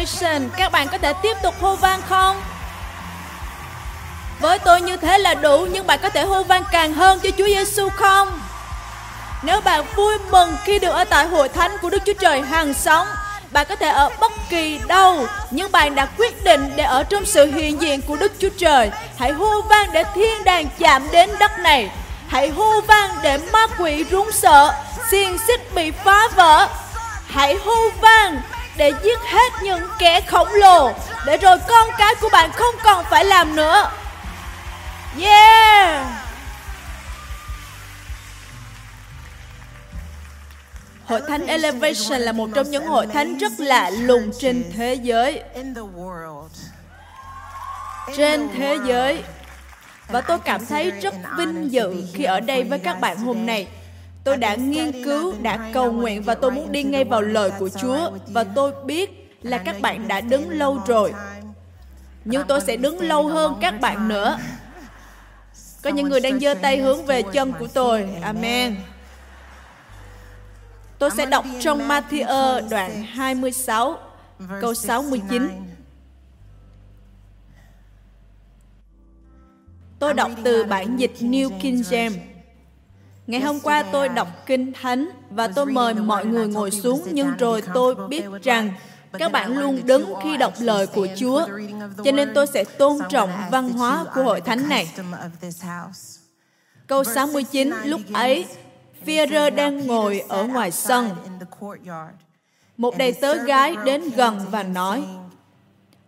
Hội các bạn có thể tiếp tục hô vang không? Với tôi như thế là đủ, nhưng bạn có thể hô vang càng hơn cho Chúa Giêsu không? Nếu bạn vui mừng khi được ở tại hội thánh của Đức Chúa Trời hàng sống, bạn có thể ở bất kỳ đâu, nhưng bạn đã quyết định để ở trong sự hiện diện của Đức Chúa Trời. Hãy hô vang để thiên đàng chạm đến đất này. Hãy hô vang để ma quỷ run sợ, xiềng xích bị phá vỡ. Hãy hô vang để giết hết những kẻ khổng lồ, để rồi con cái của bạn không còn phải làm nữa. Yeah! Hội thánh Elevation là một trong những hội thánh rất lạ lùng trên thế giới. Trên thế giới. Và tôi cảm thấy rất vinh dự khi ở đây với các bạn hôm nay. Tôi đã nghiên cứu, đã cầu nguyện và tôi muốn đi ngay vào lời của Chúa. Và tôi biết là các bạn đã đứng lâu rồi. Nhưng tôi sẽ đứng lâu hơn các bạn nữa. Có những người đang giơ tay hướng về chân của tôi. Amen. Tôi sẽ đọc trong Matthew đoạn 26, câu 69. Tôi đọc từ bản dịch New King James. Ngày hôm qua tôi đọc Kinh Thánh và tôi mời mọi người ngồi xuống nhưng rồi tôi biết rằng các bạn luôn đứng khi đọc lời của Chúa, cho nên tôi sẽ tôn trọng văn hóa của hội thánh này. Câu 69, lúc ấy, Führer đang ngồi ở ngoài sân. Một đầy tớ gái đến gần và nói,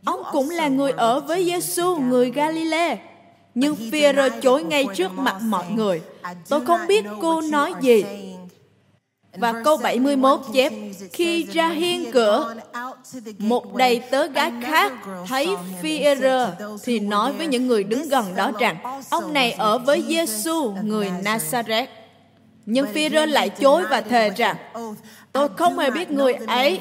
Ông cũng là người ở với Giêsu người Galilee. Nhưng Führer chối ngay trước mặt mọi người. Tôi không biết cô nói gì. Và câu 71 chép, khi ra hiên cửa, một đầy tớ gái khác thấy Führer thì nói với những người đứng gần đó rằng, ông này ở với Giêsu người Nazareth. Nhưng Phi-rơ lại chối và thề rằng Tôi không hề biết người ấy.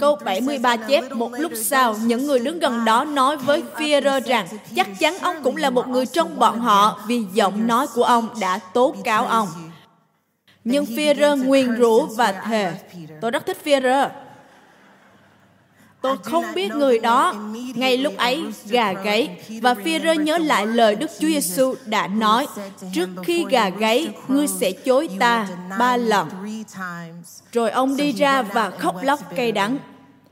Câu 73 chép một lúc sau, những người đứng gần đó nói với Phi-rơ rằng chắc chắn ông cũng là một người trong bọn họ vì giọng nói của ông đã tố cáo ông. Nhưng Phi-rơ nguyền rủa và thề. Tôi rất thích Phi-rơ. Tôi không biết người đó. Ngay lúc ấy, gà gáy. Và phi rơ nhớ lại lời Đức Chúa Giêsu đã nói, trước khi gà gáy, ngươi sẽ chối ta ba lần. Rồi ông đi ra và khóc lóc cay đắng.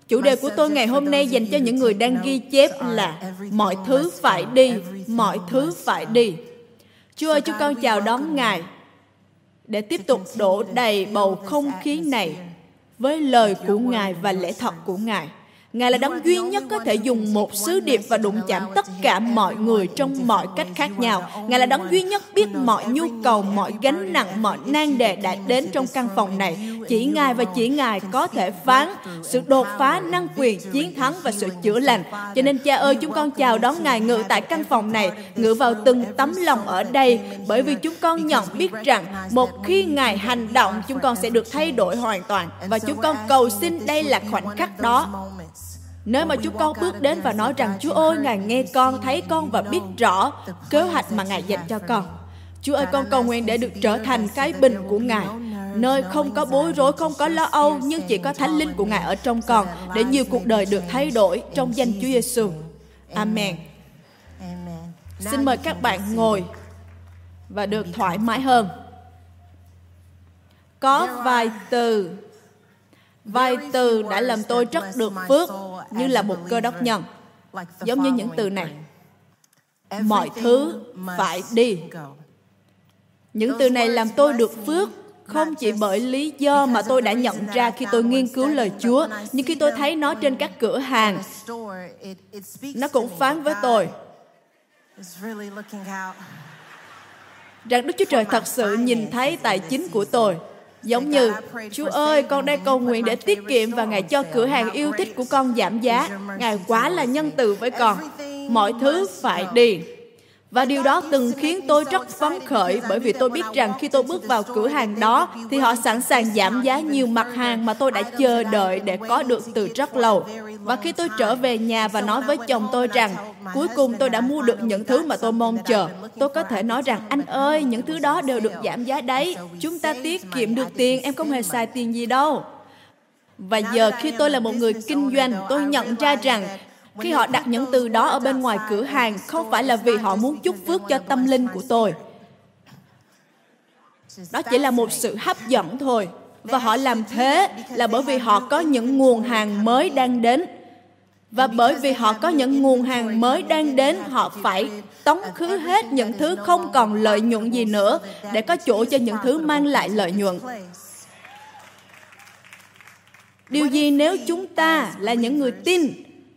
Chủ đề của tôi ngày hôm nay dành cho những người đang ghi chép là mọi thứ phải đi, mọi thứ phải đi. Chúa ơi, chúng con chào đón Ngài để tiếp tục đổ đầy bầu không khí này với lời của Ngài và lẽ thật của Ngài. Ngài là đấng duy nhất có thể dùng một sứ điệp và đụng chạm tất cả mọi người trong mọi cách khác nhau. Ngài là đấng duy nhất biết mọi nhu cầu, mọi gánh nặng, mọi nan đề đã đến trong căn phòng này. Chỉ Ngài và chỉ Ngài có thể phán sự đột phá, năng quyền, chiến thắng và sự chữa lành. Cho nên cha ơi, chúng con chào đón Ngài ngự tại căn phòng này, ngự vào từng tấm lòng ở đây, bởi vì chúng con nhận biết rằng một khi Ngài hành động, chúng con sẽ được thay đổi hoàn toàn. Và chúng con cầu xin đây là khoảnh khắc đó nếu mà chúng con bước đến và nói rằng Chúa ơi, Ngài nghe con, thấy con và biết rõ kế hoạch mà Ngài dành cho con. Chúa ơi, con cầu nguyện để được trở thành cái bình của Ngài, nơi không có bối rối, không có lo âu, nhưng chỉ có thánh linh của Ngài ở trong con, để nhiều cuộc đời được thay đổi trong danh Chúa Giêsu. Amen. Xin mời các bạn ngồi và được thoải mái hơn. Có vài từ Vài từ đã làm tôi rất được phước như là một cơ đốc nhân. Giống như những từ này. Mọi thứ phải đi. Những từ này làm tôi được phước không chỉ bởi lý do mà tôi đã nhận ra khi tôi nghiên cứu lời Chúa, nhưng khi tôi thấy nó trên các cửa hàng, nó cũng phán với tôi rằng Đức Chúa Trời thật sự nhìn thấy tài chính của tôi Giống như, Chúa ơi, con đang cầu nguyện để tiết kiệm và Ngài cho cửa hàng yêu thích của con giảm giá. Ngài quá là nhân từ với con. Mọi thứ phải đi. Và điều đó từng khiến tôi rất phấn khởi bởi vì tôi biết rằng khi tôi bước vào cửa hàng đó thì họ sẵn sàng giảm giá nhiều mặt hàng mà tôi đã chờ đợi để có được từ rất lâu. Và khi tôi trở về nhà và nói với chồng tôi rằng cuối cùng tôi đã mua được những thứ mà tôi mong chờ, tôi có thể nói rằng anh ơi, những thứ đó đều được giảm giá đấy. Chúng ta tiết kiệm được tiền, em không hề xài tiền gì đâu. Và giờ khi tôi là một người kinh doanh, tôi nhận ra rằng khi họ đặt những từ đó ở bên ngoài cửa hàng không phải là vì họ muốn chúc phước cho tâm linh của tôi. Đó chỉ là một sự hấp dẫn thôi. Và họ làm thế là bởi vì họ có những nguồn hàng mới đang đến. Và bởi vì họ có những nguồn hàng mới đang đến, họ phải tống khứ hết những thứ không còn lợi nhuận gì nữa để có chỗ cho những thứ mang lại lợi nhuận. Điều gì nếu chúng ta là những người tin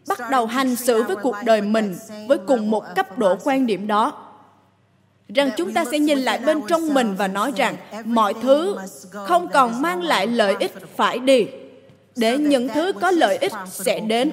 bắt đầu hành xử với cuộc đời mình với cùng một cấp độ quan điểm đó. Rằng chúng ta sẽ nhìn lại bên trong mình và nói rằng mọi thứ không còn mang lại lợi ích phải đi. Để những thứ có lợi ích sẽ đến.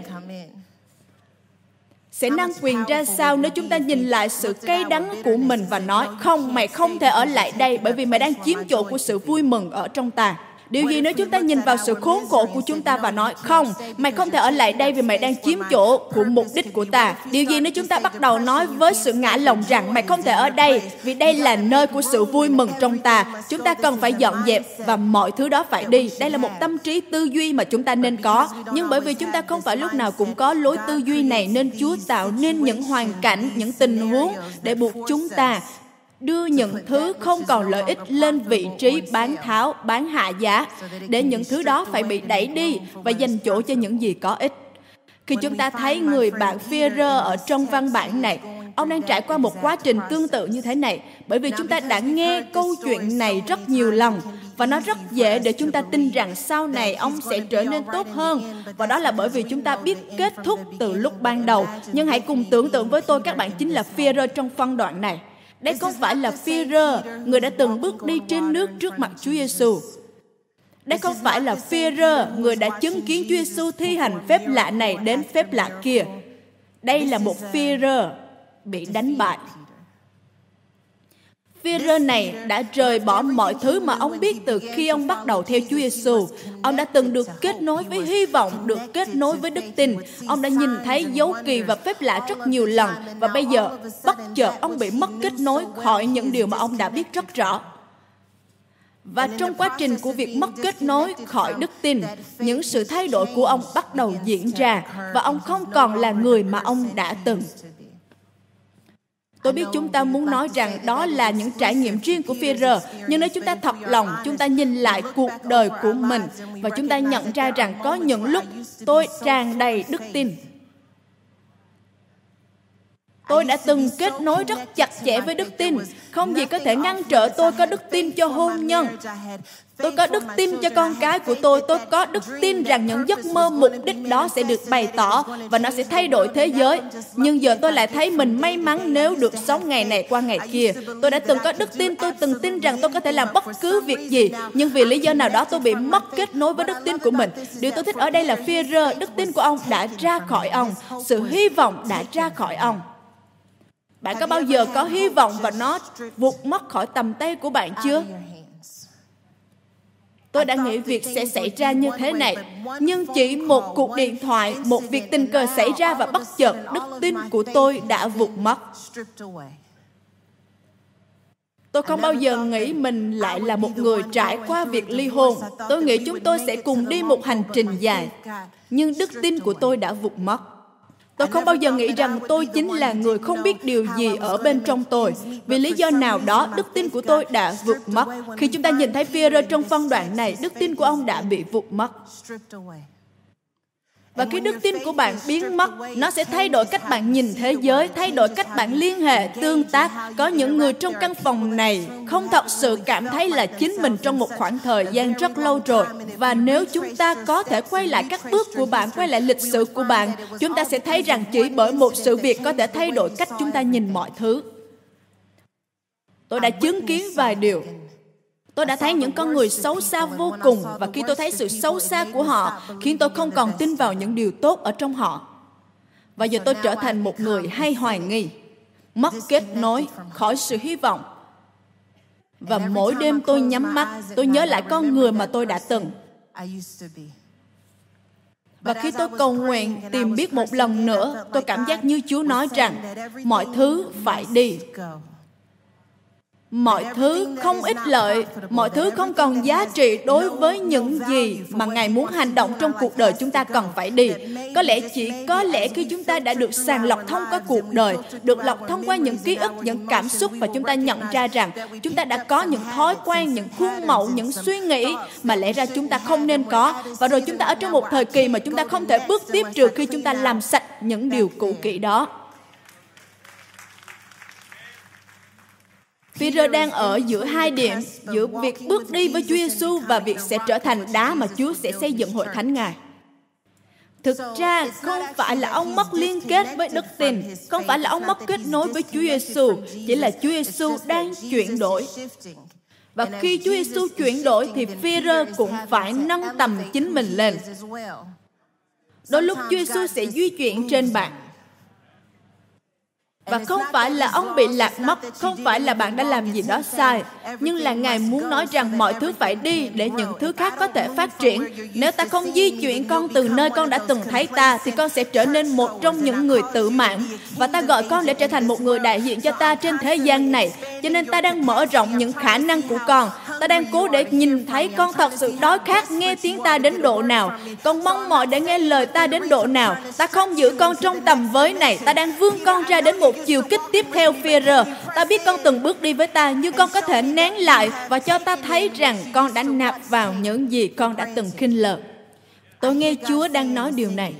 Sẽ năng quyền ra sao nếu chúng ta nhìn lại sự cay đắng của mình và nói, không, mày không thể ở lại đây bởi vì mày đang chiếm chỗ của sự vui mừng ở trong ta. Điều gì nếu chúng ta nhìn vào sự khốn khổ của chúng ta và nói không, mày không thể ở lại đây vì mày đang chiếm chỗ của mục đích của ta. Điều gì nếu chúng ta bắt đầu nói với sự ngã lòng rằng mày không thể ở đây vì đây là nơi của sự vui mừng trong ta. Chúng ta cần phải dọn dẹp và mọi thứ đó phải đi. Đây là một tâm trí tư duy mà chúng ta nên có. Nhưng bởi vì chúng ta không phải lúc nào cũng có lối tư duy này nên Chúa tạo nên những hoàn cảnh, những tình huống để buộc chúng ta đưa những thứ không còn lợi ích lên vị trí bán tháo, bán hạ giá, để những thứ đó phải bị đẩy đi và dành chỗ cho những gì có ích. Khi chúng ta thấy người bạn Führer ở trong văn bản này, ông đang trải qua một quá trình tương tự như thế này, bởi vì chúng ta đã nghe câu chuyện này rất nhiều lần và nó rất dễ để chúng ta tin rằng sau này ông sẽ trở nên tốt hơn. Và đó là bởi vì chúng ta biết kết thúc từ lúc ban đầu. Nhưng hãy cùng tưởng tượng với tôi các bạn chính là Führer trong phân đoạn này đây không phải là Führer, người đã từng bước đi trên nước trước mặt Chúa Giêsu. Đây không phải là Führer, người đã chứng kiến Chúa Giêsu thi hành phép lạ này đến phép lạ kia. Đây là một Führer bị đánh bại. Führer này đã rời bỏ mọi thứ mà ông biết từ khi ông bắt đầu theo Chúa Giêsu. Ông đã từng được kết nối với hy vọng, được kết nối với đức tin. Ông đã nhìn thấy dấu kỳ và phép lạ rất nhiều lần và bây giờ bất chợt ông bị mất kết nối khỏi những điều mà ông đã biết rất rõ. Và trong quá trình của việc mất kết nối khỏi đức tin, những sự thay đổi của ông bắt đầu diễn ra và ông không còn là người mà ông đã từng. Tôi biết chúng ta muốn nói rằng đó là những trải nghiệm riêng của Führer, nhưng nếu chúng ta thật lòng, chúng ta nhìn lại cuộc đời của mình và chúng ta nhận ra rằng có những lúc tôi tràn đầy đức tin. Tôi đã từng kết nối rất chặt chẽ với đức tin. Không gì có thể ngăn trở tôi có đức tin cho hôn nhân. Tôi có đức tin cho con cái của tôi. Tôi có đức tin rằng những giấc mơ mục đích đó sẽ được bày tỏ và nó sẽ thay đổi thế giới. Nhưng giờ tôi lại thấy mình may mắn nếu được sống ngày này qua ngày kia. Tôi đã từng có đức tin, tôi từng tin rằng tôi có thể làm bất cứ việc gì. Nhưng vì lý do nào đó tôi bị mất kết nối với đức tin của mình. Điều tôi thích ở đây là Führer, đức tin của ông đã ra khỏi ông. Sự hy vọng đã ra khỏi ông. Bạn có bao giờ có hy vọng và nó vụt mất khỏi tầm tay của bạn chưa? Tôi đã nghĩ việc sẽ xảy ra như thế này, nhưng chỉ một cuộc điện thoại, một việc tình cờ xảy ra và bất chợt đức tin của tôi đã vụt mất. Tôi không bao giờ nghĩ mình lại là một người trải qua việc ly hôn. Tôi nghĩ chúng tôi sẽ cùng đi một hành trình dài. Nhưng đức tin của tôi đã vụt mất. Tôi không bao giờ nghĩ rằng tôi chính là người không biết điều gì ở bên trong tôi. Vì lý do nào đó, đức tin của tôi đã vụt mất. Khi chúng ta nhìn thấy Führer trong phân đoạn này, đức tin của ông đã bị vụt mất. Và khi đức tin của bạn biến mất, nó sẽ thay đổi cách bạn nhìn thế giới, thay đổi cách bạn liên hệ, tương tác. Có những người trong căn phòng này không thật sự cảm thấy là chính mình trong một khoảng thời gian rất lâu rồi. Và nếu chúng ta có thể quay lại các bước của bạn, quay lại lịch sử của bạn, chúng ta sẽ thấy rằng chỉ bởi một sự việc có thể thay đổi cách chúng ta nhìn mọi thứ. Tôi đã chứng kiến vài điều Tôi đã thấy những con người xấu xa vô cùng và khi tôi thấy sự xấu xa của họ khiến tôi không còn tin vào những điều tốt ở trong họ. Và giờ tôi trở thành một người hay hoài nghi, mất kết nối khỏi sự hy vọng. Và mỗi đêm tôi nhắm mắt, tôi nhớ lại con người mà tôi đã từng. Và khi tôi cầu nguyện tìm biết một lần nữa, tôi cảm giác như Chúa nói rằng mọi thứ phải đi mọi thứ không ích lợi, mọi thứ không còn giá trị đối với những gì mà ngài muốn hành động trong cuộc đời chúng ta cần phải đi. Có lẽ chỉ có lẽ khi chúng ta đã được sàng lọc thông qua cuộc đời, được lọc thông qua những ký ức, những cảm xúc và chúng ta nhận ra rằng chúng ta đã có những thói quen, những khuôn mẫu, những suy nghĩ mà lẽ ra chúng ta không nên có. Và rồi chúng ta ở trong một thời kỳ mà chúng ta không thể bước tiếp trừ khi chúng ta làm sạch những điều cũ kỹ đó. Peter đang ở giữa hai điểm, giữa việc bước đi với Chúa Giêsu và việc sẽ trở thành đá mà Chúa sẽ xây dựng hội thánh Ngài. Thực ra không phải là ông mất liên kết với đức tin, không phải là ông mất kết nối với Chúa Giêsu, chỉ là Chúa Giêsu đang chuyển đổi. Và khi Chúa Giêsu chuyển đổi thì Peter cũng phải nâng tầm chính mình lên. Đôi lúc Chúa Giêsu sẽ di chuyển trên bạn và không phải là ông bị lạc mất, không phải là bạn đã làm gì đó sai, nhưng là Ngài muốn nói rằng mọi thứ phải đi để những thứ khác có thể phát triển. Nếu ta không di chuyển con từ nơi con đã từng thấy ta, thì con sẽ trở nên một trong những người tự mạng. Và ta gọi con để trở thành một người đại diện cho ta trên thế gian này. Cho nên ta đang mở rộng những khả năng của con. Ta đang cố để nhìn thấy con thật sự đói khát nghe tiếng ta đến độ nào. Con mong mỏi để nghe lời ta đến độ nào. Ta không giữ con trong tầm với này. Ta đang vươn con ra đến một một chiều kích tiếp theo Führer. Ta biết con từng bước đi với ta, nhưng con có thể nén lại và cho ta thấy rằng con đã nạp vào những gì con đã từng khinh lờ. Tôi nghe Chúa đang nói điều này.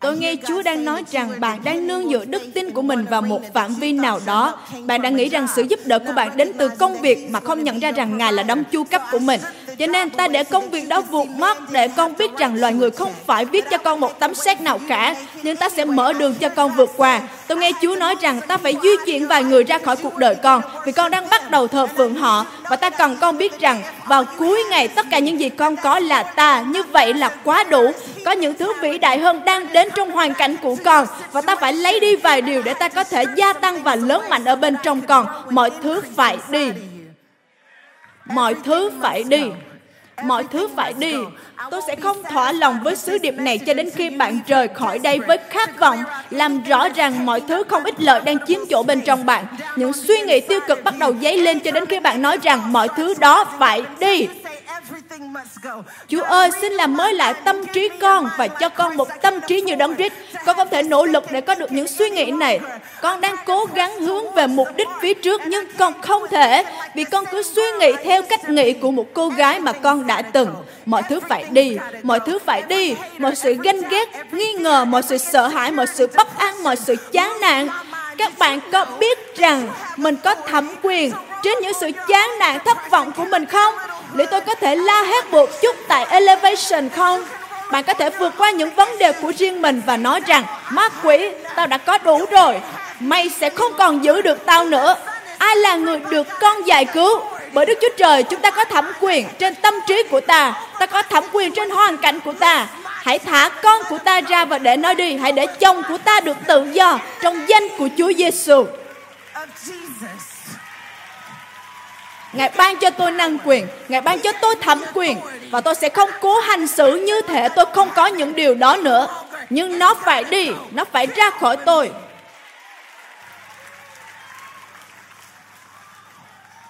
Tôi nghe Chúa đang nói rằng bạn đang nương dựa đức tin của mình vào một phạm vi nào đó. Bạn đã nghĩ rằng sự giúp đỡ của bạn đến từ công việc mà không nhận ra rằng Ngài là đấng chu cấp của mình. Cho nên ta để công việc đó vụt mất để con biết rằng loài người không phải viết cho con một tấm xét nào cả, nhưng ta sẽ mở đường cho con vượt qua. Tôi nghe Chúa nói rằng ta phải di chuyển vài người ra khỏi cuộc đời con vì con đang bắt đầu thờ phượng họ và ta cần con biết rằng vào cuối ngày tất cả những gì con có là ta. Như vậy là quá đủ. Có những thứ vĩ đại hơn đang đến trong hoàn cảnh của con và ta phải lấy đi vài điều để ta có thể gia tăng và lớn mạnh ở bên trong con. Mọi thứ phải đi. Mọi thứ phải đi mọi thứ phải đi. Tôi sẽ không thỏa lòng với sứ điệp này cho đến khi bạn rời khỏi đây với khát vọng, làm rõ rằng mọi thứ không ích lợi đang chiếm chỗ bên trong bạn. Những suy nghĩ tiêu cực bắt đầu dấy lên cho đến khi bạn nói rằng mọi thứ đó phải đi. Chúa ơi, xin làm mới lại tâm trí con và cho con một tâm trí như đấng Christ. Con không thể nỗ lực để có được những suy nghĩ này. Con đang cố gắng hướng về mục đích phía trước nhưng con không thể vì con cứ suy nghĩ theo cách nghĩ của một cô gái mà con đã từng. Mọi thứ phải đi, mọi thứ phải đi, mọi sự ganh ghét, nghi ngờ, mọi sự sợ hãi, mọi sự bất an, mọi sự chán nản. Các bạn có biết rằng mình có thẩm quyền trên những sự chán nản thất vọng của mình không? Liệu tôi có thể la hét một chút tại Elevation không? Bạn có thể vượt qua những vấn đề của riêng mình và nói rằng Ma quỷ, tao đã có đủ rồi. Mày sẽ không còn giữ được tao nữa. Ai là người được con giải cứu? Bởi Đức Chúa Trời chúng ta có thẩm quyền trên tâm trí của ta. Ta có thẩm quyền trên hoàn cảnh của ta. Hãy thả con của ta ra và để nó đi. Hãy để chồng của ta được tự do Trong danh của Chúa Giêsu. Ngài ban cho tôi năng quyền, Ngài ban cho tôi thẩm quyền và tôi sẽ không cố hành xử như thể tôi không có những điều đó nữa. Nhưng nó phải đi, nó phải ra khỏi tôi.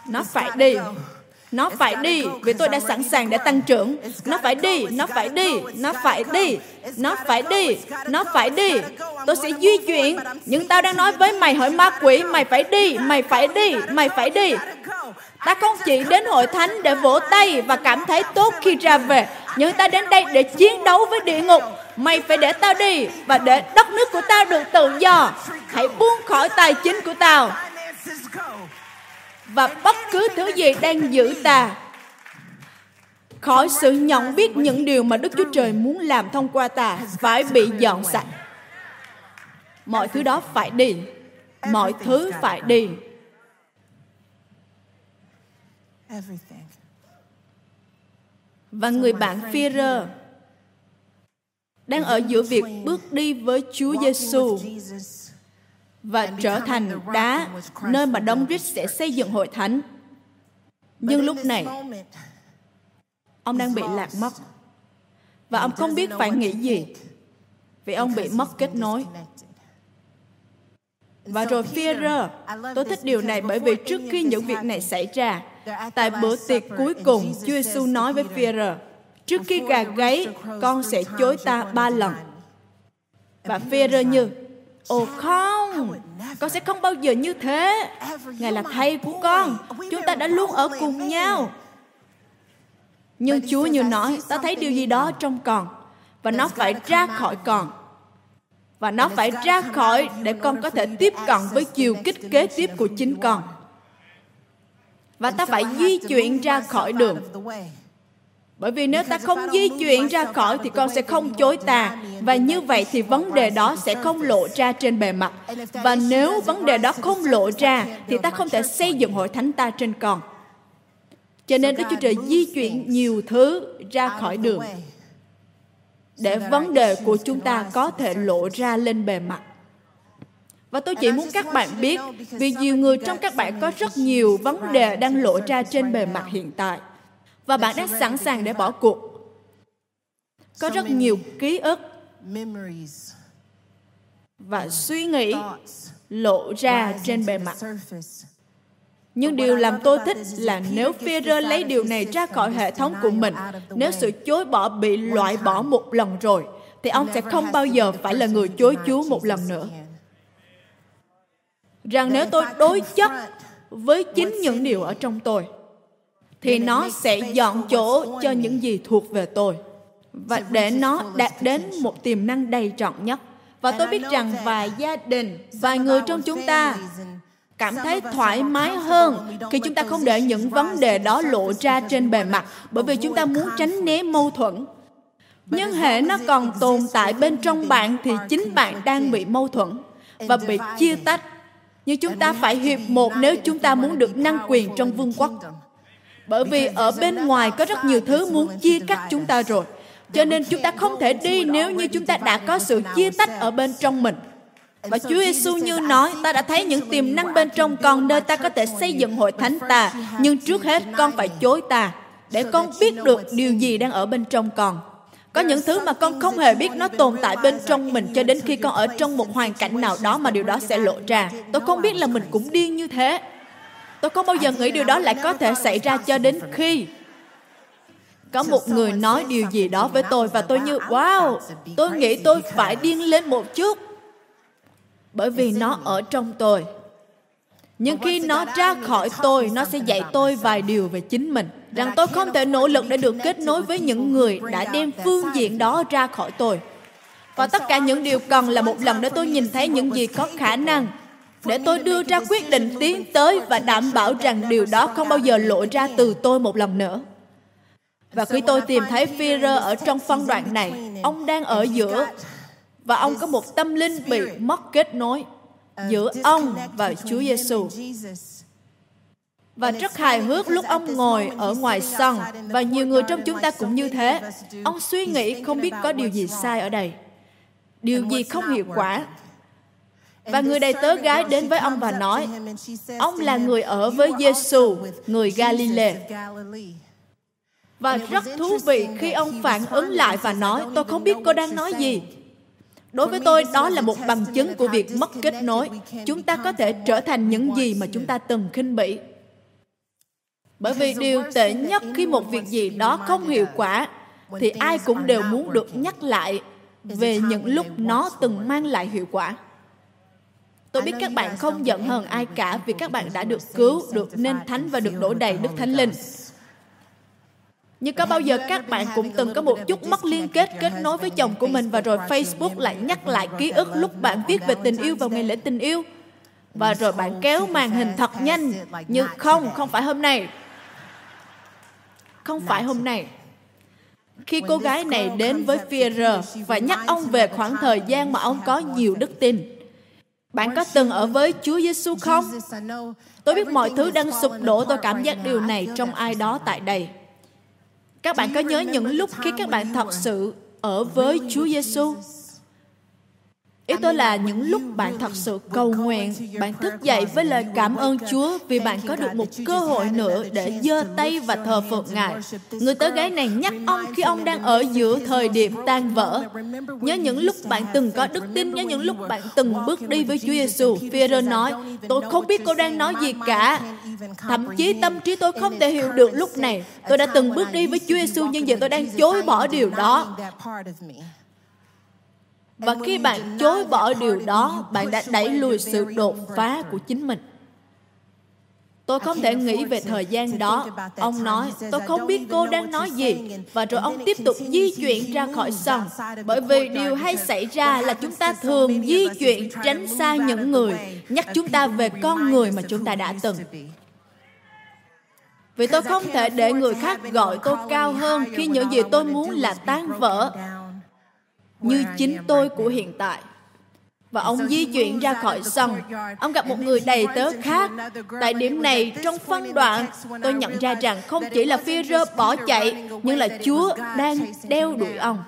Nó phải đi. Nó phải đi vì tôi đã sẵn sàng để tăng trưởng. Nó phải đi, nó phải đi, nó phải đi, nó phải đi, nó phải đi. Tôi sẽ di chuyển. Nhưng tao đang nói với mày hỏi ma quỷ, mày phải đi, mày phải đi, mày phải đi. Ta không chỉ đến hội thánh để vỗ tay và cảm thấy tốt khi ra về, nhưng ta đến đây để chiến đấu với địa ngục. Mày phải để tao đi và để đất nước của tao được tự do. Hãy buông khỏi tài chính của tao. Và bất cứ thứ gì đang giữ ta khỏi sự nhận biết những điều mà Đức Chúa Trời muốn làm thông qua ta phải bị dọn sạch. Mọi thứ đó phải đi. Mọi thứ phải đi. Và người bạn Führer đang ở giữa việc bước đi với Chúa Giêsu và trở thành đá nơi mà Đông Christ sẽ xây dựng hội thánh. Nhưng lúc này, ông đang bị lạc mất. Và ông không biết phải nghĩ gì vì ông bị mất kết nối. Và rồi Führer, tôi thích điều này bởi vì trước khi những việc này xảy ra, tại bữa tiệc cuối cùng, Chúa Giêsu nói với Führer, trước khi gà gáy, con sẽ chối ta ba lần. Và Führer như, Ồ không, con sẽ không bao giờ như thế. Ngài là thầy của con, chúng ta đã luôn ở cùng nhau. Nhưng Chúa như nói, ta thấy điều gì đó trong con, và nó phải ra khỏi con. Và nó phải ra khỏi để con có thể tiếp cận với chiều kích kế tiếp của chính con. Và ta phải di chuyển ra khỏi đường. Bởi vì nếu ta không di chuyển ra khỏi thì con sẽ không chối ta. Và như vậy thì vấn đề đó sẽ không lộ ra trên bề mặt. Và nếu vấn đề đó không lộ ra thì ta không thể xây dựng hội thánh ta trên con. Cho nên Đức Chúa Trời di chuyển nhiều thứ ra khỏi đường để vấn đề của chúng ta có thể lộ ra lên bề mặt. Và tôi chỉ muốn các bạn biết, vì nhiều người trong các bạn có rất nhiều vấn đề đang lộ ra trên bề mặt hiện tại. Và bạn đã sẵn sàng để bỏ cuộc. Có rất nhiều ký ức và suy nghĩ lộ ra trên bề mặt. Nhưng điều làm tôi thích là nếu Führer lấy điều này ra khỏi hệ thống của mình, nếu sự chối bỏ bị loại bỏ một lần rồi, thì ông sẽ không bao giờ phải là người chối Chúa một lần nữa. Rằng nếu tôi đối chất với chính những điều ở trong tôi, thì nó sẽ dọn chỗ cho những gì thuộc về tôi. Và để nó đạt đến một tiềm năng đầy trọn nhất. Và tôi biết rằng vài gia đình, vài người trong chúng ta cảm thấy thoải mái hơn khi chúng ta không để những vấn đề đó lộ ra trên bề mặt. Bởi vì chúng ta muốn tránh né mâu thuẫn. Nhưng hệ nó còn tồn tại bên trong bạn thì chính bạn đang bị mâu thuẫn và bị chia tách nhưng chúng ta phải hiệp một nếu chúng ta muốn được năng quyền trong vương quốc bởi vì ở bên ngoài có rất nhiều thứ muốn chia cắt chúng ta rồi cho nên chúng ta không thể đi nếu như chúng ta đã có sự chia tách ở bên trong mình và Chúa Giêsu như nói, ta đã thấy những tiềm năng bên trong con nơi ta có thể xây dựng hội thánh ta. Nhưng trước hết con phải chối ta, để con biết được điều gì đang ở bên trong con. Có những thứ mà con không hề biết nó tồn tại bên trong mình cho đến khi con ở trong một hoàn cảnh nào đó mà điều đó sẽ lộ ra. Tôi không biết là mình cũng điên như thế. Tôi không bao giờ nghĩ điều đó lại có thể xảy ra cho đến khi có một người nói điều gì đó với tôi và tôi như, wow, tôi nghĩ tôi phải điên lên một chút bởi vì nó ở trong tôi nhưng khi nó ra khỏi tôi, nó sẽ dạy tôi vài điều về chính mình rằng tôi không thể nỗ lực để được kết nối với những người đã đem phương diện đó ra khỏi tôi và tất cả những điều cần là một lần để tôi nhìn thấy những gì có khả năng để tôi đưa ra quyết định tiến tới và đảm bảo rằng điều đó không bao giờ lộ ra từ tôi một lần nữa và khi tôi tìm thấy Führer ở trong phân đoạn này, ông đang ở giữa và ông có một tâm linh bị mất kết nối giữa ông và Chúa Giêsu. Và rất hài hước lúc ông ngồi ở ngoài sân và nhiều người trong chúng ta cũng như thế. Ông suy nghĩ không biết có điều gì sai ở đây. Điều gì không hiệu quả. Và người đầy tớ gái đến với ông và nói, ông là người ở với Giêsu, người Galilee. Và rất thú vị khi ông phản ứng lại và nói, tôi không biết cô đang nói gì đối với tôi đó là một bằng chứng của việc mất kết nối chúng ta có thể trở thành những gì mà chúng ta từng khinh bỉ bởi vì điều tệ nhất khi một việc gì đó không hiệu quả, thì ai cũng đều muốn được nhắc lại về những lúc nó từng mang lại hiệu quả. Tôi biết các bạn không giận hờn ai cả vì các bạn đã được cứu, được nên thánh và được đổ đầy đức thánh linh. Nhưng có bao giờ các bạn cũng từng có một chút mất liên kết kết nối với chồng của mình và rồi Facebook lại nhắc lại ký ức lúc bạn viết về tình yêu vào ngày lễ tình yêu? Và rồi bạn kéo màn hình thật nhanh như không không phải hôm nay không phải hôm nay khi cô gái này đến với Führer và nhắc ông về khoảng thời gian mà ông có nhiều đức tin bạn có từng ở với Chúa Giêsu không? Tôi biết mọi thứ đang sụp đổ, tôi cảm giác điều này trong ai đó tại đây. Các bạn có nhớ những lúc khi các bạn thật sự ở với Chúa Giêsu? Ý tôi là những lúc bạn thật sự cầu nguyện, bạn thức dậy với lời cảm ơn Chúa vì bạn có được một cơ hội nữa để giơ tay và thờ phượng Ngài. Người tớ gái này nhắc ông khi ông đang ở giữa thời điểm tan vỡ. Nhớ những lúc bạn từng có đức tin, nhớ những lúc bạn từng bước đi với Chúa Giêsu. Peter nói, tôi không biết cô đang nói gì cả. Thậm chí tâm trí tôi không thể hiểu được lúc này. Tôi đã từng bước đi với Chúa Giêsu nhưng giờ tôi đang chối bỏ điều đó. Và khi bạn chối bỏ điều đó, bạn đã đẩy lùi sự đột phá của chính mình. Tôi không thể nghĩ về thời gian đó. Ông nói, tôi không biết cô đang nói gì. Và rồi ông tiếp tục di chuyển ra khỏi sân. Bởi vì điều hay xảy ra là chúng ta thường di chuyển tránh xa những người, nhắc chúng ta về con người mà chúng ta đã từng. Vì tôi không thể để người khác gọi tôi cao hơn khi những gì tôi muốn là tan vỡ như chính tôi của hiện tại. Và ông di chuyển ra khỏi sân. Ông gặp một người đầy tớ khác. Tại điểm này, trong phân đoạn, tôi nhận ra rằng không chỉ là phi rơ bỏ chạy, nhưng là Chúa đang đeo đuổi ông.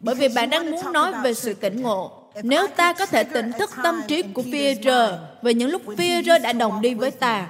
Bởi vì bạn đang muốn nói về sự tỉnh ngộ. Nếu ta có thể tỉnh thức tâm trí của phi rơ về những lúc phi rơ đã đồng đi với ta,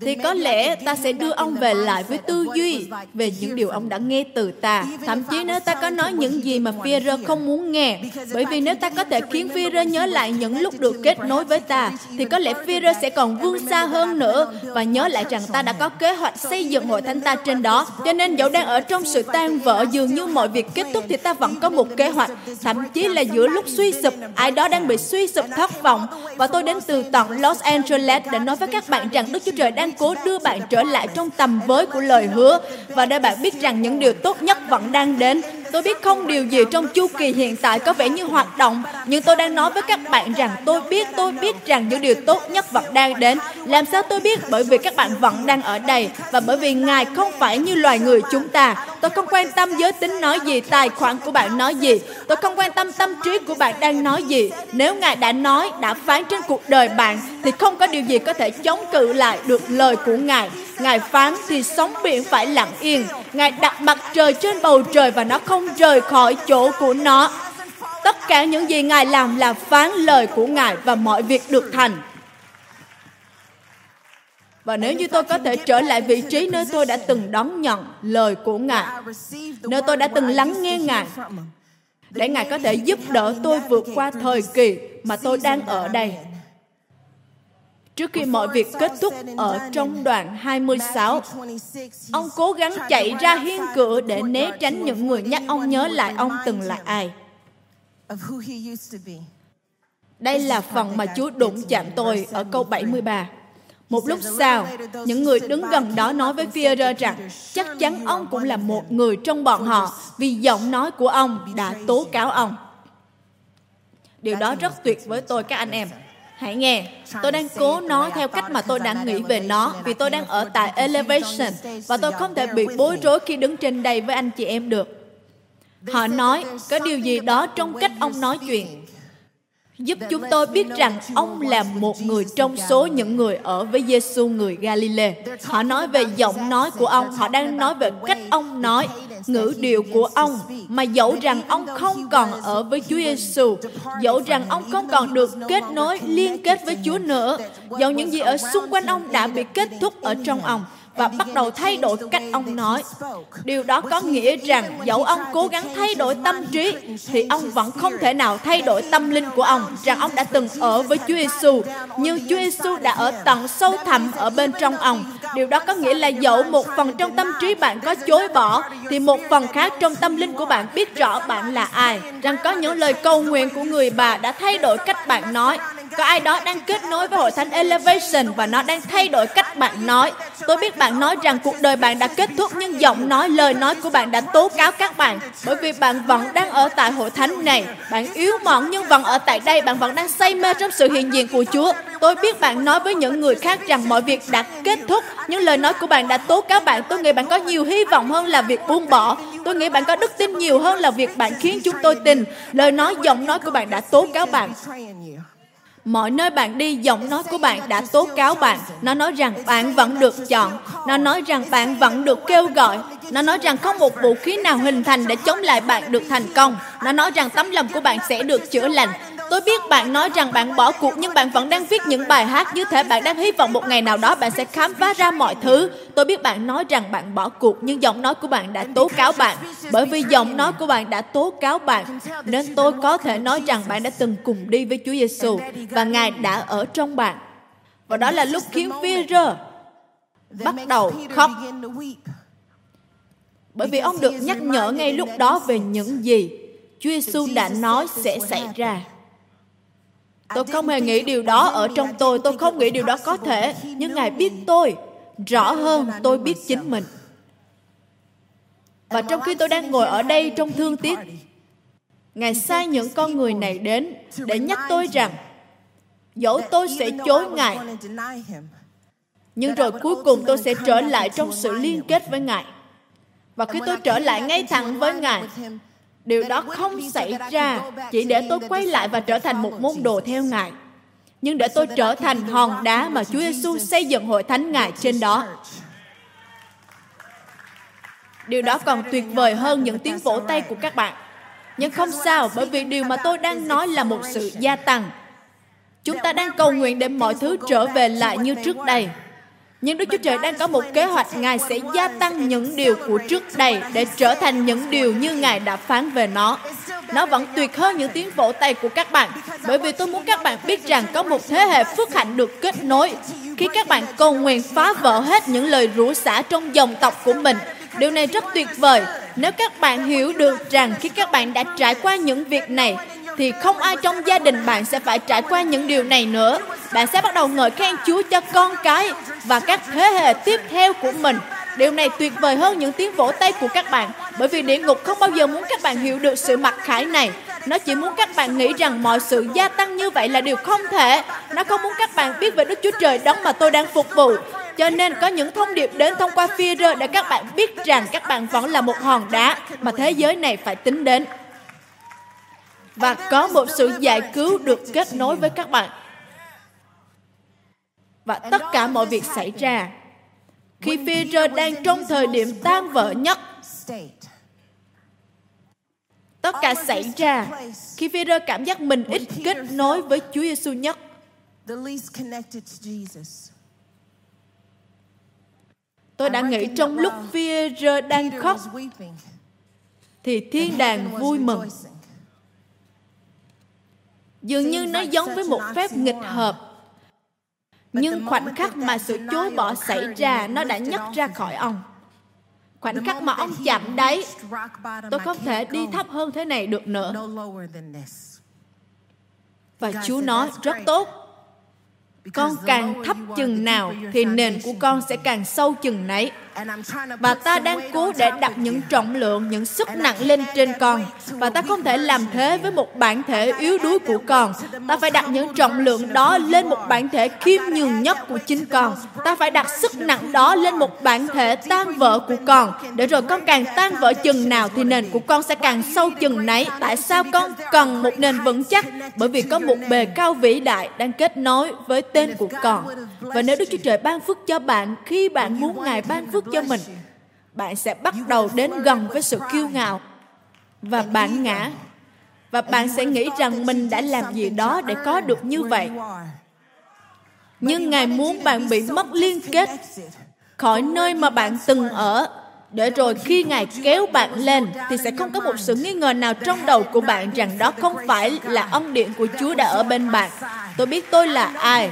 thì có lẽ ta sẽ đưa ông về lại với tư duy về những điều ông đã nghe từ ta. Thậm chí nếu ta có nói những gì mà Führer không muốn nghe, bởi vì nếu ta có thể khiến Führer nhớ lại những lúc được kết nối với ta, thì có lẽ Führer sẽ còn vươn xa hơn nữa và nhớ lại rằng ta đã có kế hoạch xây dựng hội thánh ta trên đó. Cho nên dẫu đang ở trong sự tan vỡ, dường như mọi việc kết thúc thì ta vẫn có một kế hoạch. Thậm chí là giữa lúc suy sụp, ai đó đang bị suy sụp thất vọng và tôi đến từ tận Los Angeles để nói với các bạn rằng Đức Chúa Trời đang cố đưa bạn trở lại trong tầm với của lời hứa và để bạn biết rằng những điều tốt nhất vẫn đang đến. Tôi biết không điều gì trong chu kỳ hiện tại có vẻ như hoạt động, nhưng tôi đang nói với các bạn rằng tôi biết, tôi biết rằng những điều tốt nhất vẫn đang đến. Làm sao tôi biết? Bởi vì các bạn vẫn đang ở đây và bởi vì Ngài không phải như loài người chúng ta. Tôi không quan tâm giới tính nói gì, tài khoản của bạn nói gì. Tôi không quan tâm tâm trí của bạn đang nói gì. Nếu Ngài đã nói, đã phán trên cuộc đời bạn, thì không có điều gì có thể chống cự lại được lời của Ngài. Ngài phán thì sóng biển phải lặng yên. Ngài đặt mặt trời trên bầu trời và nó không rời khỏi chỗ của nó. Tất cả những gì Ngài làm là phán lời của Ngài và mọi việc được thành. Và nếu như tôi có thể trở lại vị trí nơi tôi đã từng đón nhận lời của Ngài, nơi tôi đã từng lắng nghe Ngài, để Ngài có thể giúp đỡ tôi vượt qua thời kỳ mà tôi đang ở đây. Trước khi mọi việc kết thúc ở trong đoạn 26, ông cố gắng chạy ra hiên cửa để né tránh những người nhắc ông nhớ lại ông từng là ai. Đây là phần mà Chúa đụng chạm tôi ở câu 73. Một lúc sau, những người đứng gần đó nói với Führer rằng chắc chắn ông cũng là một người trong bọn họ vì giọng nói của ông đã tố cáo ông. Điều đó rất tuyệt với tôi các anh em. Hãy nghe, tôi đang cố nói theo cách mà tôi đã nghĩ về nó vì tôi đang ở tại Elevation và tôi không thể bị bối rối khi đứng trên đây với anh chị em được. Họ nói có điều gì đó trong cách ông nói chuyện giúp chúng tôi biết rằng ông là một người trong số những người ở với Giêsu người Galilee. Họ nói về giọng nói của ông, họ đang nói về cách ông nói, ngữ điệu của ông mà dẫu rằng ông không còn ở với Chúa Giêsu, dẫu rằng ông không còn được kết nối liên kết với Chúa nữa, dẫu những gì ở xung quanh ông đã bị kết thúc ở trong ông, và bắt đầu thay đổi cách ông nói. Điều đó có nghĩa rằng dẫu ông cố gắng thay đổi tâm trí thì ông vẫn không thể nào thay đổi tâm linh của ông rằng ông đã từng ở với Chúa Giêsu, nhưng Chúa Giêsu đã ở tận sâu thẳm ở bên trong ông. Điều đó có nghĩa là dẫu một phần trong tâm trí bạn có chối bỏ thì một phần khác trong tâm linh của bạn biết rõ bạn là ai. Rằng có những lời cầu nguyện của người bà đã thay đổi cách bạn nói có ai đó đang kết nối với hội thánh Elevation và nó đang thay đổi cách bạn nói. Tôi biết bạn nói rằng cuộc đời bạn đã kết thúc nhưng giọng nói, lời nói của bạn đã tố cáo các bạn. Bởi vì bạn vẫn đang ở tại hội thánh này. Bạn yếu mọn nhưng vẫn ở tại đây. Bạn vẫn đang say mê trong sự hiện diện của Chúa. Tôi biết bạn nói với những người khác rằng mọi việc đã kết thúc. Nhưng lời nói của bạn đã tố cáo bạn. Tôi nghĩ bạn có nhiều hy vọng hơn là việc buông bỏ. Tôi nghĩ bạn có đức tin nhiều hơn là việc bạn khiến chúng tôi tin. Lời nói, giọng nói của bạn đã tố cáo bạn. Mọi nơi bạn đi, giọng nói của bạn đã tố cáo bạn. Nó nói rằng bạn vẫn được chọn. Nó nói rằng bạn vẫn được kêu gọi. Nó nói rằng không một vũ khí nào hình thành để chống lại bạn được thành công. Nó nói rằng tấm lòng của bạn sẽ được chữa lành. Tôi biết bạn nói rằng bạn bỏ cuộc nhưng bạn vẫn đang viết những bài hát như thế bạn đang hy vọng một ngày nào đó bạn sẽ khám phá ra mọi thứ. Tôi biết bạn nói rằng bạn bỏ cuộc nhưng giọng nói của bạn đã tố cáo bạn. Bởi vì giọng nói của bạn đã tố cáo bạn, nên tôi có thể nói rằng bạn đã từng cùng đi với Chúa Giêsu và Ngài đã ở trong bạn. Và đó là lúc khiến Peter bắt đầu khóc. Bởi vì ông được nhắc nhở ngay lúc đó về những gì Chúa Giêsu đã nói sẽ xảy ra. Tôi không hề nghĩ điều đó ở trong tôi, tôi không nghĩ điều đó có thể, nhưng Ngài biết tôi rõ hơn tôi biết chính mình. Và trong khi tôi đang ngồi ở đây trong thương tiếc, Ngài sai những con người này đến để nhắc tôi rằng dẫu tôi sẽ chối Ngài, nhưng rồi cuối cùng tôi sẽ trở lại trong sự liên kết với Ngài. Và khi tôi trở lại ngay thẳng với Ngài, Điều đó không xảy ra chỉ để tôi quay lại và trở thành một môn đồ theo Ngài. Nhưng để tôi trở thành hòn đá mà Chúa Giêsu xây dựng hội thánh Ngài trên đó. Điều đó còn tuyệt vời hơn những tiếng vỗ tay của các bạn. Nhưng không sao, bởi vì điều mà tôi đang nói là một sự gia tăng. Chúng ta đang cầu nguyện để mọi thứ trở về lại như trước đây. Nhưng Đức Chúa Trời đang có một kế hoạch Ngài sẽ gia tăng những điều của trước đây để trở thành những điều như Ngài đã phán về nó. Nó vẫn tuyệt hơn những tiếng vỗ tay của các bạn bởi vì tôi muốn các bạn biết rằng có một thế hệ phước hạnh được kết nối. Khi các bạn cầu nguyện phá vỡ hết những lời rủa xả trong dòng tộc của mình, điều này rất tuyệt vời. Nếu các bạn hiểu được rằng khi các bạn đã trải qua những việc này, thì không ai trong gia đình bạn sẽ phải trải qua những điều này nữa. Bạn sẽ bắt đầu ngợi khen Chúa cho con cái và các thế hệ tiếp theo của mình. Điều này tuyệt vời hơn những tiếng vỗ tay của các bạn, bởi vì địa ngục không bao giờ muốn các bạn hiểu được sự mặc khải này. Nó chỉ muốn các bạn nghĩ rằng mọi sự gia tăng như vậy là điều không thể. Nó không muốn các bạn biết về Đức Chúa Trời đấng mà tôi đang phục vụ. Cho nên có những thông điệp đến thông qua phi rơ để các bạn biết rằng các bạn vẫn là một hòn đá mà thế giới này phải tính đến và có một sự giải cứu được kết nối với các bạn. Và tất cả mọi việc xảy ra, khi Peter đang trong thời điểm tan vỡ nhất. Tất cả xảy ra khi Peter cảm giác mình ít kết nối với Chúa Giêsu nhất. Tôi đã nghĩ trong lúc Peter đang khóc, thì thiên đàng vui mừng dường như nó giống với một phép nghịch hợp. Nhưng khoảnh khắc mà sự chối bỏ xảy ra nó đã nhấc ra khỏi ông. Khoảnh khắc mà ông chạm đáy tôi không thể đi thấp hơn thế này được nữa. Và chúa nói rất tốt. Con càng thấp chừng nào thì nền của con sẽ càng sâu chừng nấy và ta đang cố để đặt những trọng lượng những sức nặng lên trên con. và ta không thể làm thế với một bản thể yếu đuối của con. ta phải đặt những trọng lượng đó lên một bản thể khiêm nhường nhất của chính con. ta phải đặt sức nặng đó lên một bản thể tan vỡ của con. để rồi con càng tan vỡ chừng nào thì nền của con sẽ càng sâu chừng nấy? tại sao con cần một nền vững chắc? bởi vì có một bề cao vĩ đại đang kết nối với tên của con. và nếu Đức Chúa Trời ban phước cho bạn khi bạn muốn Ngài ban phước cho mình. Bạn sẽ bắt đầu đến gần với sự kiêu ngạo và bạn ngã. Và bạn sẽ nghĩ rằng mình đã làm gì đó để có được như vậy. nhưng ngài muốn bạn bị mất liên kết khỏi nơi mà bạn từng ở. Để rồi khi ngài kéo bạn lên thì sẽ không có một sự nghi ngờ nào trong đầu của bạn rằng đó không phải là ân điện của chúa đã ở bên bạn. tôi biết tôi là ai.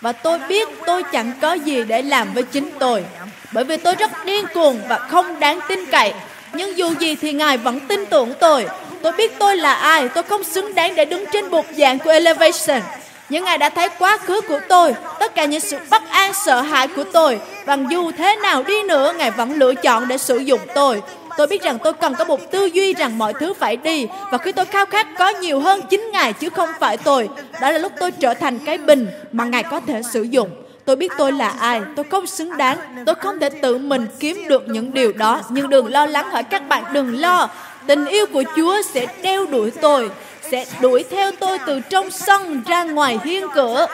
và tôi biết tôi chẳng có gì để làm với chính tôi bởi vì tôi rất điên cuồng và không đáng tin cậy. Nhưng dù gì thì ngài vẫn tin tưởng tôi. Tôi biết tôi là ai, tôi không xứng đáng để đứng trên bục giảng của elevation. Nhưng ngài đã thấy quá khứ của tôi, tất cả những sự bất an, sợ hãi của tôi. Và dù thế nào đi nữa, ngài vẫn lựa chọn để sử dụng tôi. Tôi biết rằng tôi cần có một tư duy rằng mọi thứ phải đi. Và khi tôi khao khát có nhiều hơn chính ngài chứ không phải tôi, đó là lúc tôi trở thành cái bình mà ngài có thể sử dụng tôi biết tôi là ai. Tôi không xứng đáng. Tôi không thể tự mình kiếm được những điều đó. nhưng đừng lo lắng hỏi các bạn đừng lo. tình yêu của chúa sẽ đeo đuổi tôi sẽ đuổi theo tôi từ trong sân ra ngoài hiên cửa.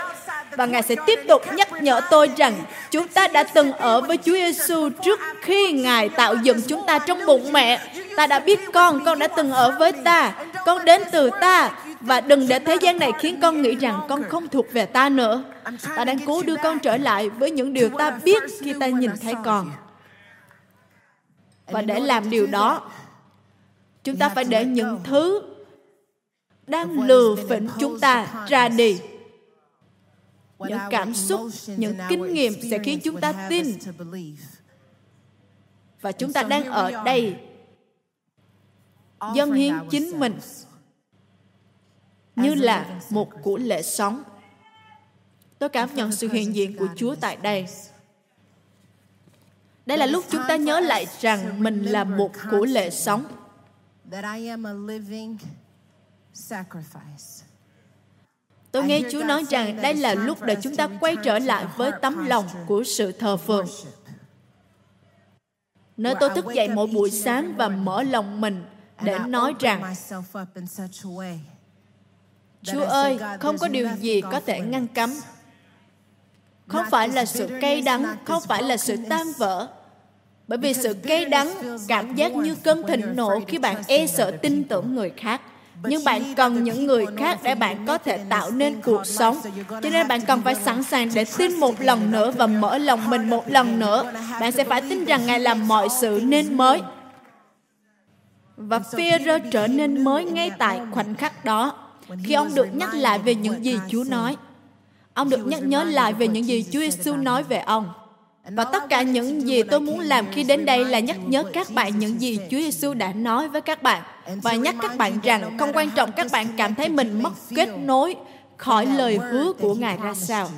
và Ngài sẽ tiếp tục nhắc nhở tôi rằng chúng ta đã từng ở với Chúa Giêsu trước khi Ngài tạo dựng chúng ta trong bụng mẹ. Ta đã biết con, con đã từng ở với ta, con đến từ ta và đừng để thế gian này khiến con nghĩ rằng con không thuộc về ta nữa. Ta đang cố đưa con trở lại với những điều ta biết khi ta nhìn thấy con. Và để làm điều đó, chúng ta phải để những thứ đang lừa phỉnh chúng ta ra đi. những cảm xúc những kinh nghiệm sẽ khiến chúng ta tin. và chúng ta đang ở đây dâng hiến chính mình như là một của lễ sống tôi cảm nhận sự hiện diện của chúa tại đây đây là lúc chúng ta nhớ lại rằng mình là một của lễ sống Tôi nghe Chúa nói rằng đây là lúc để chúng ta quay trở lại với tấm lòng của sự thờ phượng. Nơi tôi thức dậy mỗi buổi sáng và mở lòng mình để nói rằng Chúa ơi, không có điều gì có thể ngăn cấm. Không phải là sự cay đắng, không phải là sự tan vỡ. Bởi vì sự cay đắng, cảm giác như cơn thịnh nộ khi bạn e sợ tin tưởng người khác. Nhưng bạn cần những người khác để bạn có thể tạo nên cuộc sống. Cho nên bạn cần phải sẵn sàng để tin một lần nữa và mở lòng mình một lần nữa. bạn sẽ phải tin rằng ngài làm mọi sự nên mới. và Führer trở nên mới ngay tại khoảnh khắc đó. khi ông được nhắc lại về những gì Chúa nói. Ông được nhắc nhớ lại về những gì Chúa Giêsu nói về ông. Và tất cả những gì tôi muốn làm khi đến đây là nhắc nhớ các bạn những gì Chúa Giêsu đã nói với các bạn và nhắc các bạn rằng, không quan trọng các bạn cảm thấy mình mất kết nối khỏi lời hứa của Ngài ra sao.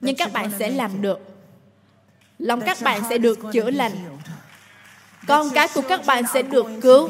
Nhưng các bạn sẽ làm được. Lòng các bạn sẽ được chữa lành. Con cái của các bạn sẽ được cứu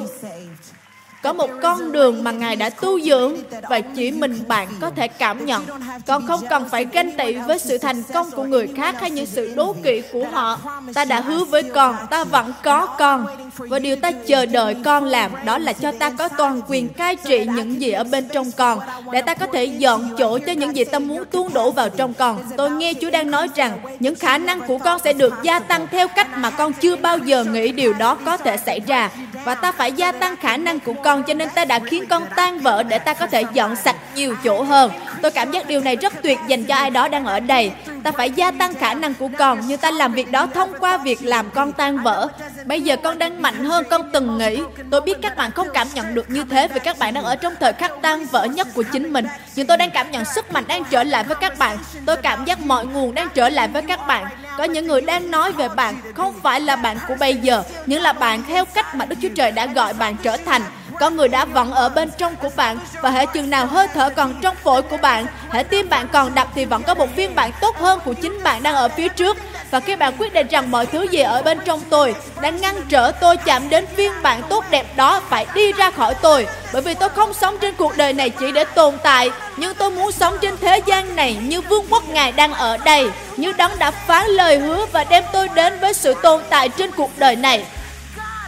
có một con đường mà Ngài đã tu dưỡng và chỉ mình bạn có thể cảm nhận. Con không cần phải ganh tị với sự thành công của người khác hay những sự đố kỵ của họ. Ta đã hứa với con, ta vẫn có con. Và điều ta chờ đợi con làm đó là cho ta có toàn quyền cai trị những gì ở bên trong con để ta có thể dọn chỗ cho những gì ta muốn tuôn đổ vào trong con. Tôi nghe Chúa đang nói rằng những khả năng của con sẽ được gia tăng theo cách mà con chưa bao giờ nghĩ điều đó có thể xảy ra và ta phải gia tăng khả năng của con, cho nên ta đã khiến con tan vỡ để ta có thể dọn sạch nhiều chỗ hơn. Tôi cảm giác điều này rất tuyệt dành cho ai đó đang ở đây ta phải gia tăng khả năng của con. Như ta làm việc đó thông qua việc làm con tan vỡ. Bây giờ con đang mạnh hơn, con từng nghĩ. Tôi biết các bạn không cảm nhận được như thế vì các bạn đang ở trong thời khắc tan vỡ nhất của chính mình. Nhưng tôi đang cảm nhận sức mạnh đang trở lại với các bạn. Tôi cảm giác mọi nguồn đang trở lại với các bạn. Có những người đang nói về bạn, không phải là bạn của bây giờ, nhưng là bạn theo cách mà đức chúa trời đã gọi bạn trở thành có người đã vẫn ở bên trong của bạn và hệ chừng nào hơi thở còn trong phổi của bạn hệ tim bạn còn đập thì vẫn có một phiên bản tốt hơn của chính bạn đang ở phía trước. Và khi bạn quyết định rằng mọi thứ gì ở bên trong tôi đang ngăn trở tôi chạm đến phiên bản tốt đẹp đó phải đi ra khỏi tôi. Bởi vì tôi không sống trên cuộc đời này chỉ để tồn tại nhưng tôi muốn sống trên thế gian này như vương quốc ngài đang ở đây như đấng đã phán lời hứa và đem tôi đến với sự tồn tại trên cuộc đời này.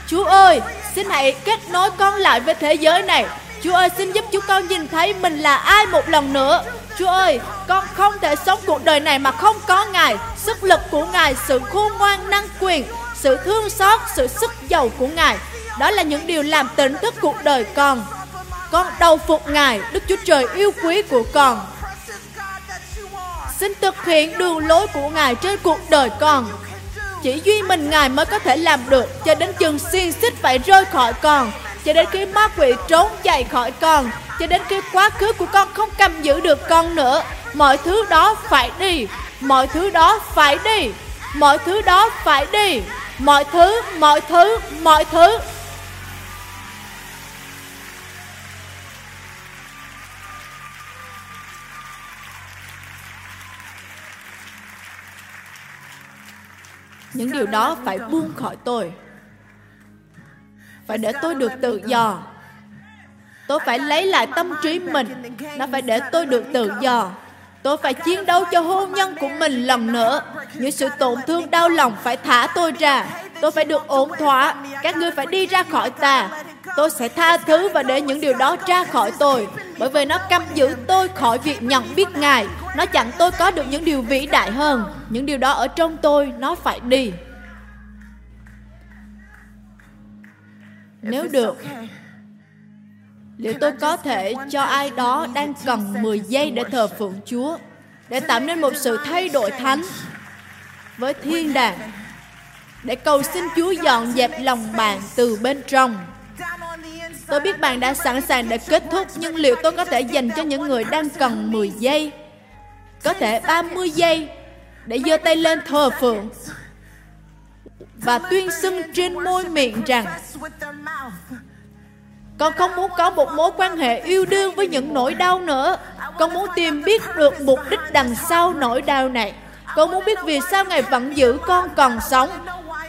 Chúa ơi, xin hãy kết nối con lại với thế giới này. Chúa ơi, xin giúp chúng con nhìn thấy mình là ai một lần nữa. Chúa ơi, con không thể sống cuộc đời này mà không có Ngài. Sức lực của Ngài, sự khôn ngoan năng quyền, sự thương xót, sự sức giàu của Ngài. Đó là những điều làm tỉnh thức cuộc đời con. Con đầu phục Ngài, Đức Chúa Trời yêu quý của con. Xin thực hiện đường lối của Ngài trên cuộc đời con chỉ duy mình Ngài mới có thể làm được, cho đến chừng xiên xích phải rơi khỏi con cho đến khi ma quỷ trốn chạy khỏi con cho đến khi quá khứ của con không cầm giữ được con nữa. Mọi thứ đó phải đi, mọi thứ đó phải đi, mọi thứ đó phải đi, mọi thứ mọi thứ mọi thứ. Những điều đó phải buông khỏi tôi. Phải để tôi được tự do. Tôi phải lấy lại tâm trí mình. Nó phải để tôi được tự do tôi phải chiến đấu cho hôn nhân của mình lần nữa. Những sự tổn thương đau lòng phải thả tôi ra. Tôi phải được ổn thỏa. Các ngươi phải đi ra khỏi ta. Tôi sẽ tha thứ và để những điều đó ra khỏi tôi. Bởi vì nó căm giữ tôi khỏi việc nhận biết ngài. Nó chặn tôi có được những điều vĩ đại hơn. Những điều đó ở trong tôi nó phải đi. Nếu được liệu tôi có thể cho ai đó đang cần 10 giây để thờ phượng Chúa để tạo nên một sự thay đổi thánh với thiên đàng để cầu xin Chúa dọn dẹp lòng bạn từ bên trong. Tôi biết bạn đã sẵn sàng để kết thúc, nhưng liệu tôi có thể dành cho những người đang cần 10 giây, có thể 30 giây, để giơ tay lên thờ phượng và tuyên xưng trên môi miệng rằng con không muốn có một mối quan hệ yêu đương với những nỗi đau nữa. Con muốn tìm biết được mục đích đằng sau nỗi đau này. Con muốn biết vì sao Ngài vẫn giữ con còn sống.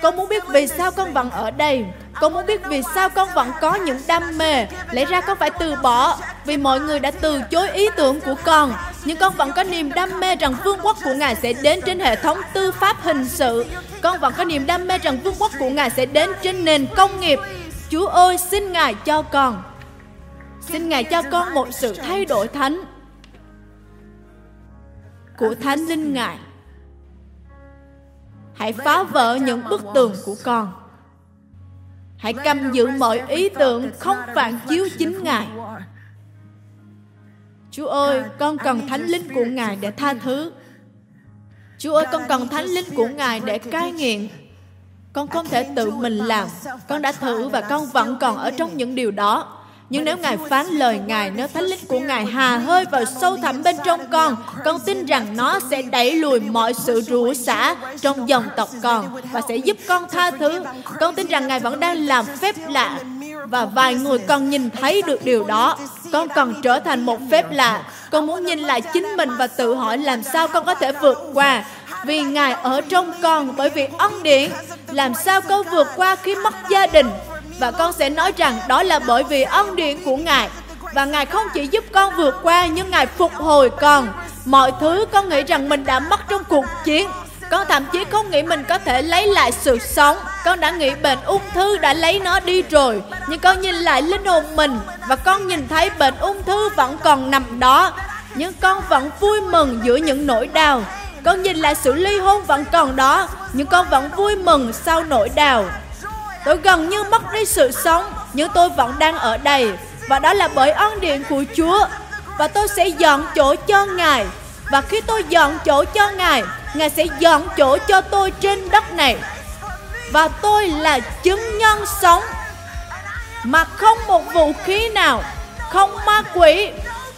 Con muốn biết vì sao con vẫn ở đây. Con muốn biết vì sao con vẫn có những đam mê. Lẽ ra con phải từ bỏ, vì mọi người đã từ chối ý tưởng của con. Nhưng con vẫn có niềm đam mê rằng vương quốc của Ngài sẽ đến trên hệ thống tư pháp hình sự. Con vẫn có niềm đam mê rằng vương quốc của Ngài sẽ đến trên nền công nghiệp. Chúa ơi, xin Ngài cho con. Xin Ngài cho con một sự thay đổi thánh của Thánh Linh Ngài. Hãy phá vỡ những bức tường của con. Hãy cầm giữ mọi ý tưởng không phản chiếu chính Ngài. Chúa ơi, con cần thánh linh của Ngài để tha thứ. Chúa ơi, con cần thánh linh của Ngài để cai nghiện. Con không thể tự mình làm. Con đã thử và con vẫn còn ở trong những điều đó. Nhưng nếu Ngài phán lời Ngài, nếu thánh linh của Ngài hà hơi vào sâu thẳm bên trong con, con tin rằng nó sẽ đẩy lùi mọi sự rủa xả trong dòng tộc con và sẽ giúp con tha thứ. Con tin rằng Ngài vẫn đang làm phép lạ và vài người còn nhìn thấy được điều đó. Con cần trở thành một phép lạ. Con muốn nhìn lại chính mình và tự hỏi làm sao con có thể vượt qua. Vì Ngài ở trong con bởi vì ân điển. Làm sao con vượt qua khi mất gia đình, và con sẽ nói rằng đó là bởi vì ân điển của Ngài. Và Ngài không chỉ giúp con vượt qua, nhưng Ngài phục hồi con. Mọi thứ con nghĩ rằng mình đã mất trong cuộc chiến. Con thậm chí không nghĩ mình có thể lấy lại sự sống. Con đã nghĩ bệnh ung thư đã lấy nó đi rồi. Nhưng con nhìn lại linh hồn mình và con nhìn thấy bệnh ung thư vẫn còn nằm đó. Nhưng con vẫn vui mừng giữa những nỗi đau. Con nhìn lại sự ly hôn vẫn còn đó, nhưng con vẫn vui mừng sau nỗi đau. Tôi gần như mất đi sự sống, nhưng tôi vẫn đang ở đây. Và đó là bởi ân điện của Chúa. Và tôi sẽ dọn chỗ cho Ngài. Và khi tôi dọn chỗ cho Ngài, Ngài sẽ dọn chỗ cho tôi trên đất này. Và tôi là chứng nhân sống mà không một vũ khí nào, không ma quỷ,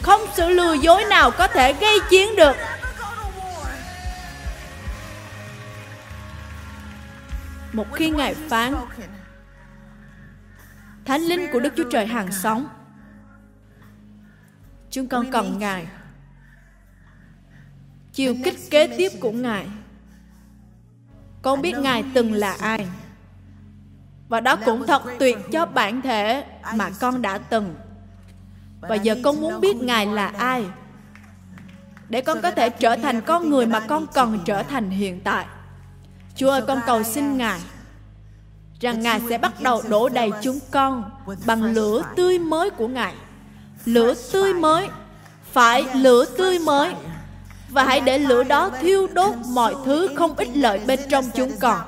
không sự lừa dối nào có thể gây chiến được. Một khi Ngài phán, Thánh linh của Đức Chúa Trời hàng sống. Chúng con cần Ngài. Chiều kích kế tiếp của Ngài. Con biết Ngài từng là ai. Và đó cũng thật tuyệt cho bản thể mà con đã từng. Và giờ con muốn biết Ngài là ai. Để con có thể trở thành con người mà con cần trở thành hiện tại. Chúa ơi, con cầu xin Ngài rằng Ngài sẽ bắt đầu đổ đầy chúng con bằng lửa tươi mới của Ngài. Lửa tươi mới, phải lửa tươi mới. Và hãy để lửa đó thiêu đốt mọi thứ không ích lợi bên trong chúng con.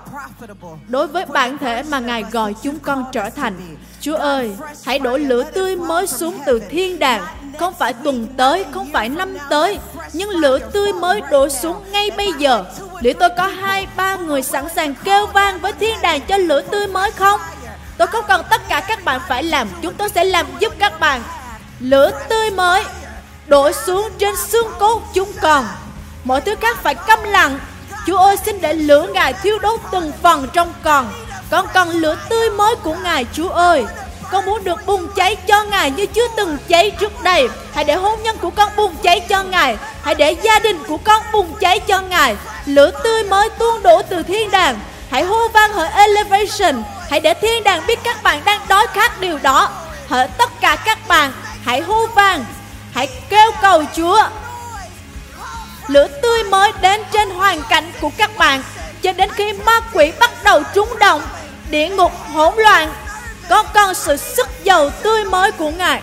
Đối với bản thể mà Ngài gọi chúng con trở thành, Chúa ơi, hãy đổ lửa tươi mới xuống từ thiên đàng, không phải tuần tới, không phải năm tới, nhưng lửa tươi mới đổ xuống ngay bây giờ Liệu tôi có hai ba người sẵn sàng kêu vang với thiên đàng cho lửa tươi mới không? Tôi không cần tất cả các bạn phải làm Chúng tôi sẽ làm giúp các bạn Lửa tươi mới Đổ xuống trên xương cốt chúng còn. Mọi thứ khác phải câm lặng Chúa ơi xin để lửa Ngài thiêu đốt từng phần trong còn. Con cần lửa tươi mới của Ngài Chúa ơi con muốn được bùng cháy cho Ngài như chưa từng cháy trước đây. Hãy để hôn nhân của con bùng cháy cho Ngài. Hãy để gia đình của con bùng cháy cho Ngài. Lửa tươi mới tuôn đổ từ thiên đàng. Hãy hô vang hỡi Elevation. Hãy để thiên đàng biết các bạn đang đói khát điều đó. Hỡi tất cả các bạn, Hãy hô vang. Hãy kêu cầu Chúa. Lửa tươi mới đến trên hoàn cảnh của các bạn Cho đến khi ma quỷ bắt đầu trúng động Địa ngục hỗn loạn. Con cần sự sức giàu tươi mới của Ngài.